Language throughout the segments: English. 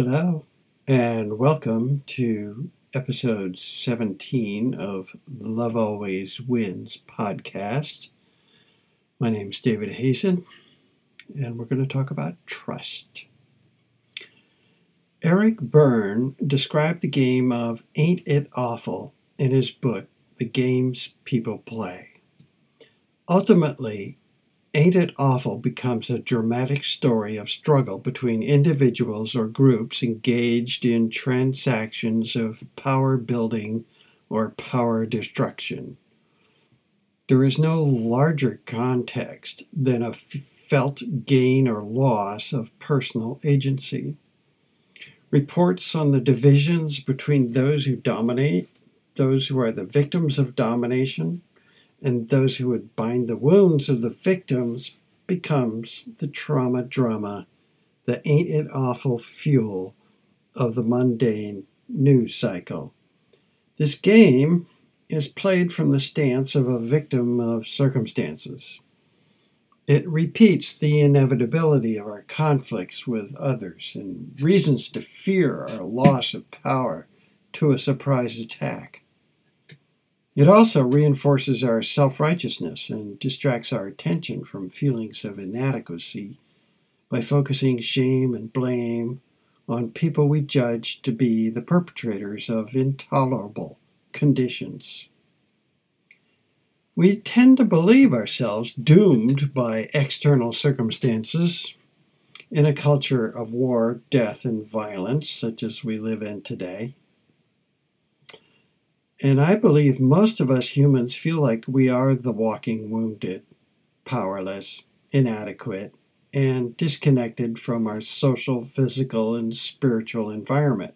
Hello, and welcome to episode 17 of the Love Always Wins podcast. My name is David Hazen, and we're going to talk about trust. Eric Berne described the game of Ain't It Awful in his book, The Games People Play. Ultimately, Ain't It Awful becomes a dramatic story of struggle between individuals or groups engaged in transactions of power building or power destruction. There is no larger context than a felt gain or loss of personal agency. Reports on the divisions between those who dominate, those who are the victims of domination, and those who would bind the wounds of the victims becomes the trauma drama, the ain't it awful fuel of the mundane news cycle. This game is played from the stance of a victim of circumstances. It repeats the inevitability of our conflicts with others and reasons to fear our loss of power to a surprise attack. It also reinforces our self righteousness and distracts our attention from feelings of inadequacy by focusing shame and blame on people we judge to be the perpetrators of intolerable conditions. We tend to believe ourselves doomed by external circumstances in a culture of war, death, and violence such as we live in today. And I believe most of us humans feel like we are the walking wounded, powerless, inadequate, and disconnected from our social, physical, and spiritual environment.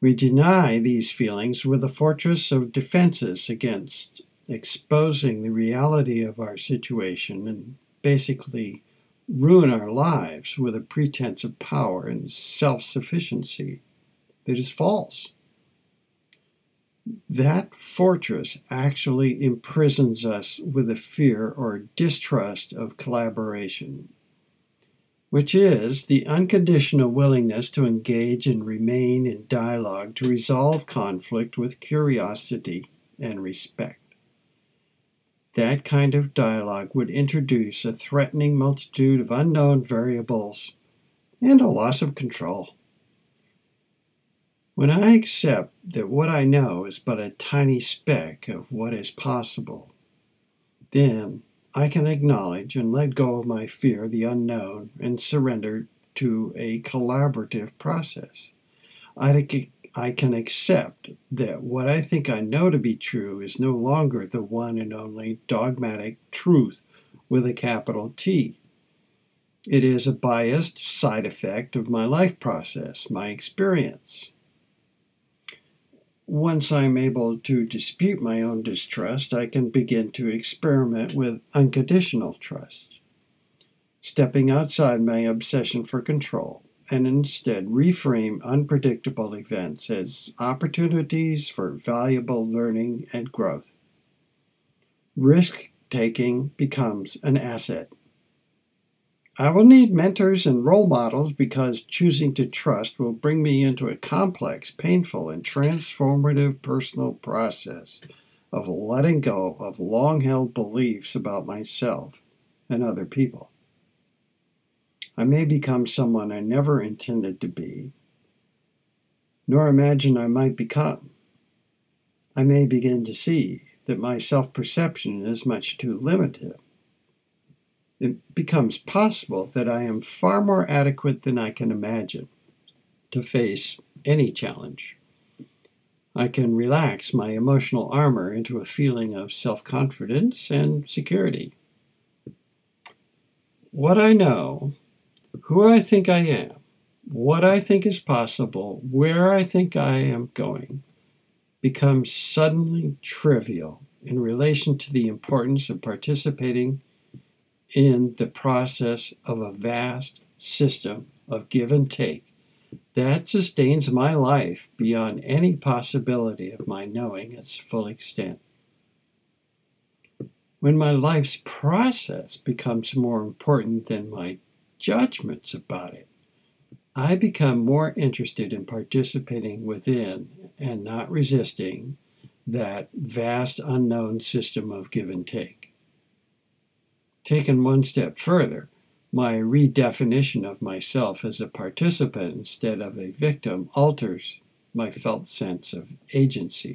We deny these feelings with a fortress of defenses against exposing the reality of our situation and basically ruin our lives with a pretense of power and self sufficiency that is false that fortress actually imprisons us with a fear or distrust of collaboration, which is the unconditional willingness to engage and remain in dialogue to resolve conflict with curiosity and respect. That kind of dialogue would introduce a threatening multitude of unknown variables and a loss of control. When I accept that what I know is but a tiny speck of what is possible, then I can acknowledge and let go of my fear of the unknown and surrender to a collaborative process. I, I can accept that what I think I know to be true is no longer the one and only dogmatic truth with a capital T. It is a biased side effect of my life process, my experience once I'm able to dispute my own distrust, I can begin to experiment with unconditional trust, stepping outside my obsession for control and instead reframe unpredictable events as opportunities for valuable learning and growth. Risk taking becomes an asset I will need mentors and role models because choosing to trust will bring me into a complex, painful, and transformative personal process of letting go of long held beliefs about myself and other people. I may become someone I never intended to be, nor imagine I might become. I may begin to see that my self perception is much too limited it becomes possible that I am far more adequate than I can imagine to face any challenge. I can relax my emotional armor into a feeling of self confidence and security. What I know, who I think I am, what I think is possible, where I think I am going, becomes suddenly trivial in relation to the importance of participating in the process of a vast system of give and take that sustains my life beyond any possibility of my knowing its full extent. When my life's process becomes more important than my judgments about it, I become more interested in participating within and not resisting that vast unknown system of give and take. Taken one step further, my redefinition of myself as a participant instead of a victim alters my felt sense of agency.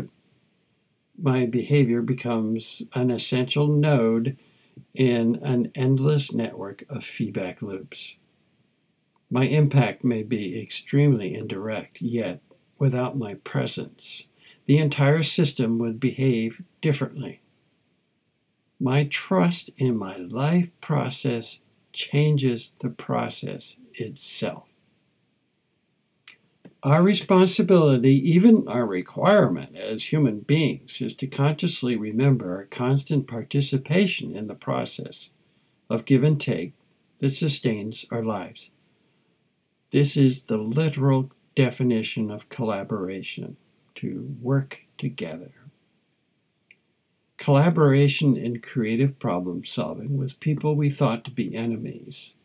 My behavior becomes an essential node in an endless network of feedback loops. My impact may be extremely indirect, yet without my presence, the entire system would behave differently. My trust in my life process changes the process itself. Our responsibility, even our requirement as human beings, is to consciously remember our constant participation in the process of give and take that sustains our lives. This is the literal definition of collaboration to work together. Collaboration in creative problem solving with people we thought to be enemies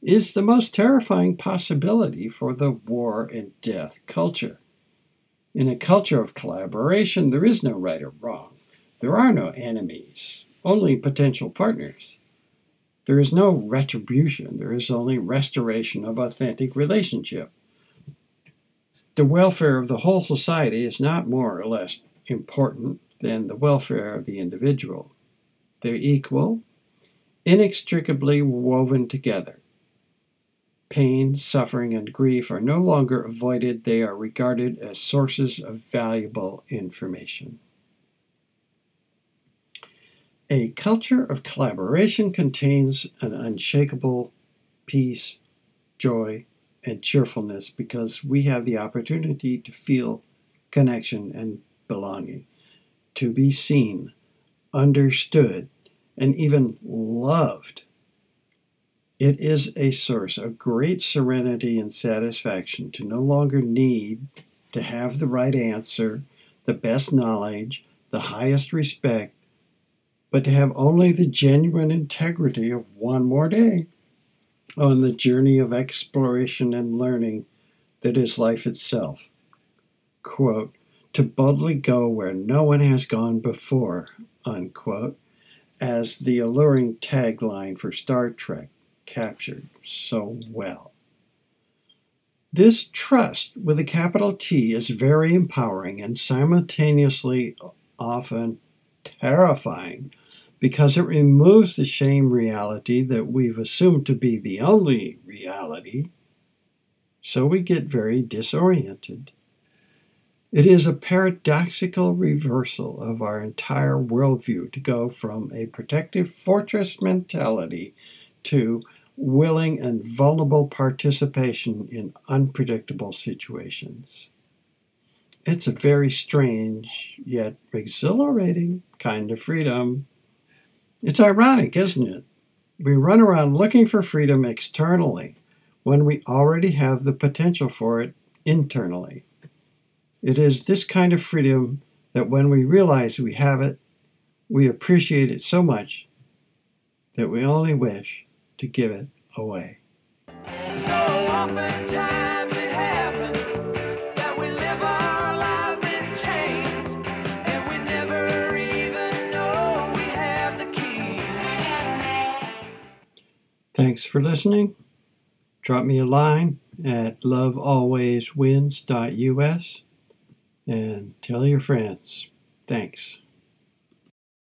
is the most terrifying possibility for the war and death culture. In a culture of collaboration, there is no right or wrong. There are no enemies, only potential partners. There is no retribution, there is only restoration of authentic relationship. The welfare of the whole society is not more or less important than the welfare of the individual. They're equal, inextricably woven together. Pain, suffering, and grief are no longer avoided, they are regarded as sources of valuable information. A culture of collaboration contains an unshakable peace, joy, and cheerfulness because we have the opportunity to feel connection and belonging, to be seen, understood, and even loved it is a source of great serenity and satisfaction to no longer need to have the right answer, the best knowledge, the highest respect, but to have only the genuine integrity of one more day on the journey of exploration and learning that is life itself. Quote, to boldly go where no one has gone before, unquote, as the alluring tagline for Star Trek captured so well. This trust with a capital T is very empowering and simultaneously often terrifying because it removes the shame reality that we've assumed to be the only reality. So we get very disoriented. It is a paradoxical reversal of our entire worldview to go from a protective fortress mentality to willing and vulnerable participation in unpredictable situations. It's a very strange yet exhilarating kind of freedom. It's ironic, isn't it? We run around looking for freedom externally when we already have the potential for it internally. It is this kind of freedom that when we realize we have it, we appreciate it so much that we only wish to give it away. So oftentimes it happens that we live our lives in chains and we never even know we have the key. Thanks for listening. Drop me a line at lovealwayswins.us and tell your friends. Thanks.